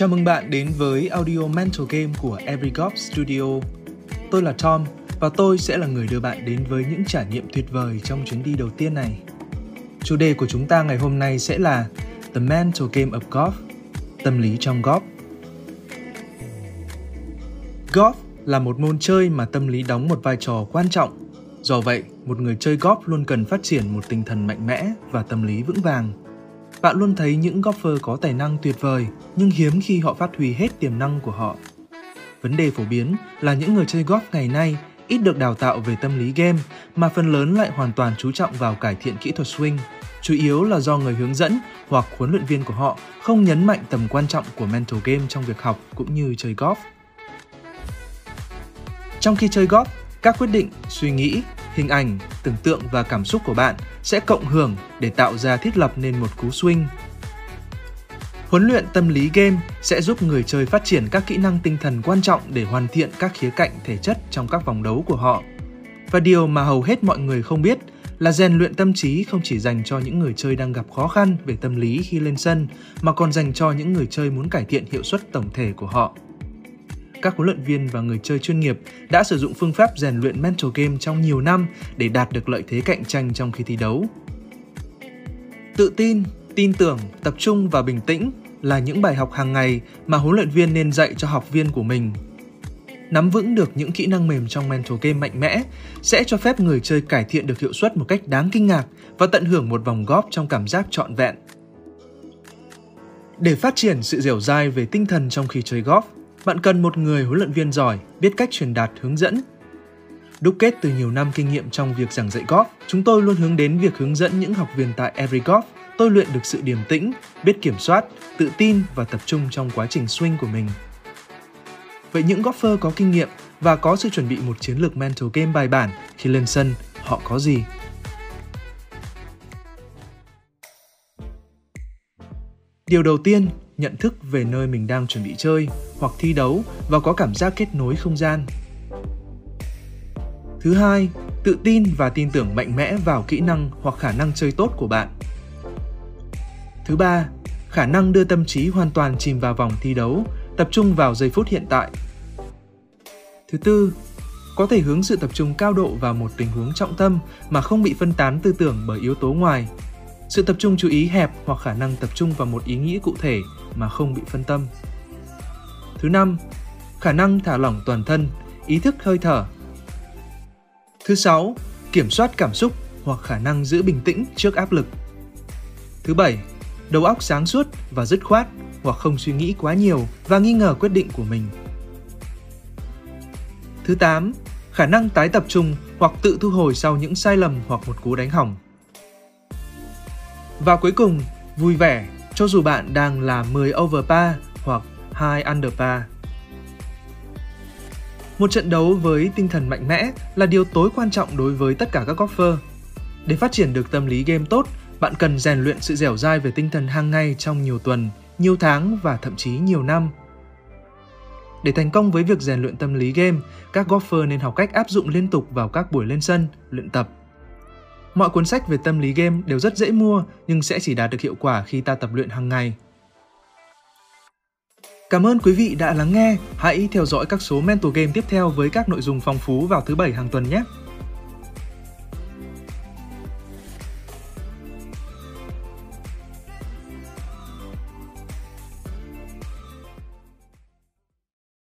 Chào mừng bạn đến với audio Mental Game của Every Golf Studio. Tôi là Tom và tôi sẽ là người đưa bạn đến với những trải nghiệm tuyệt vời trong chuyến đi đầu tiên này. Chủ đề của chúng ta ngày hôm nay sẽ là The Mental Game of Golf, tâm lý trong golf. Golf là một môn chơi mà tâm lý đóng một vai trò quan trọng. Do vậy, một người chơi golf luôn cần phát triển một tinh thần mạnh mẽ và tâm lý vững vàng. Bạn luôn thấy những golfer có tài năng tuyệt vời, nhưng hiếm khi họ phát huy hết tiềm năng của họ. Vấn đề phổ biến là những người chơi golf ngày nay ít được đào tạo về tâm lý game mà phần lớn lại hoàn toàn chú trọng vào cải thiện kỹ thuật swing. Chủ yếu là do người hướng dẫn hoặc huấn luyện viên của họ không nhấn mạnh tầm quan trọng của mental game trong việc học cũng như chơi golf. Trong khi chơi golf, các quyết định, suy nghĩ, hình ảnh, tưởng tượng và cảm xúc của bạn sẽ cộng hưởng để tạo ra thiết lập nên một cú swing. Huấn luyện tâm lý game sẽ giúp người chơi phát triển các kỹ năng tinh thần quan trọng để hoàn thiện các khía cạnh thể chất trong các vòng đấu của họ. Và điều mà hầu hết mọi người không biết là rèn luyện tâm trí không chỉ dành cho những người chơi đang gặp khó khăn về tâm lý khi lên sân mà còn dành cho những người chơi muốn cải thiện hiệu suất tổng thể của họ các huấn luyện viên và người chơi chuyên nghiệp đã sử dụng phương pháp rèn luyện mental game trong nhiều năm để đạt được lợi thế cạnh tranh trong khi thi đấu. Tự tin, tin tưởng, tập trung và bình tĩnh là những bài học hàng ngày mà huấn luyện viên nên dạy cho học viên của mình. Nắm vững được những kỹ năng mềm trong mental game mạnh mẽ sẽ cho phép người chơi cải thiện được hiệu suất một cách đáng kinh ngạc và tận hưởng một vòng góp trong cảm giác trọn vẹn. Để phát triển sự dẻo dai về tinh thần trong khi chơi golf, bạn cần một người huấn luyện viên giỏi, biết cách truyền đạt hướng dẫn. Đúc kết từ nhiều năm kinh nghiệm trong việc giảng dạy golf, chúng tôi luôn hướng đến việc hướng dẫn những học viên tại Every Golf tôi luyện được sự điềm tĩnh, biết kiểm soát, tự tin và tập trung trong quá trình swing của mình. Vậy những golfer có kinh nghiệm và có sự chuẩn bị một chiến lược mental game bài bản khi lên sân, họ có gì? Điều đầu tiên nhận thức về nơi mình đang chuẩn bị chơi hoặc thi đấu và có cảm giác kết nối không gian. Thứ hai, tự tin và tin tưởng mạnh mẽ vào kỹ năng hoặc khả năng chơi tốt của bạn. Thứ ba, khả năng đưa tâm trí hoàn toàn chìm vào vòng thi đấu, tập trung vào giây phút hiện tại. Thứ tư, có thể hướng sự tập trung cao độ vào một tình huống trọng tâm mà không bị phân tán tư tưởng bởi yếu tố ngoài. Sự tập trung chú ý hẹp hoặc khả năng tập trung vào một ý nghĩa cụ thể mà không bị phân tâm. Thứ năm, khả năng thả lỏng toàn thân, ý thức hơi thở. Thứ sáu, kiểm soát cảm xúc hoặc khả năng giữ bình tĩnh trước áp lực. Thứ bảy, đầu óc sáng suốt và dứt khoát hoặc không suy nghĩ quá nhiều và nghi ngờ quyết định của mình. Thứ 8. Khả năng tái tập trung hoặc tự thu hồi sau những sai lầm hoặc một cú đánh hỏng. Và cuối cùng, vui vẻ cho dù bạn đang là 10 over par hoặc 2 under par. Một trận đấu với tinh thần mạnh mẽ là điều tối quan trọng đối với tất cả các golfer. Để phát triển được tâm lý game tốt, bạn cần rèn luyện sự dẻo dai về tinh thần hàng ngày trong nhiều tuần, nhiều tháng và thậm chí nhiều năm. Để thành công với việc rèn luyện tâm lý game, các golfer nên học cách áp dụng liên tục vào các buổi lên sân, luyện tập Mọi cuốn sách về tâm lý game đều rất dễ mua, nhưng sẽ chỉ đạt được hiệu quả khi ta tập luyện hàng ngày. Cảm ơn quý vị đã lắng nghe. Hãy theo dõi các số Mental Game tiếp theo với các nội dung phong phú vào thứ bảy hàng tuần nhé.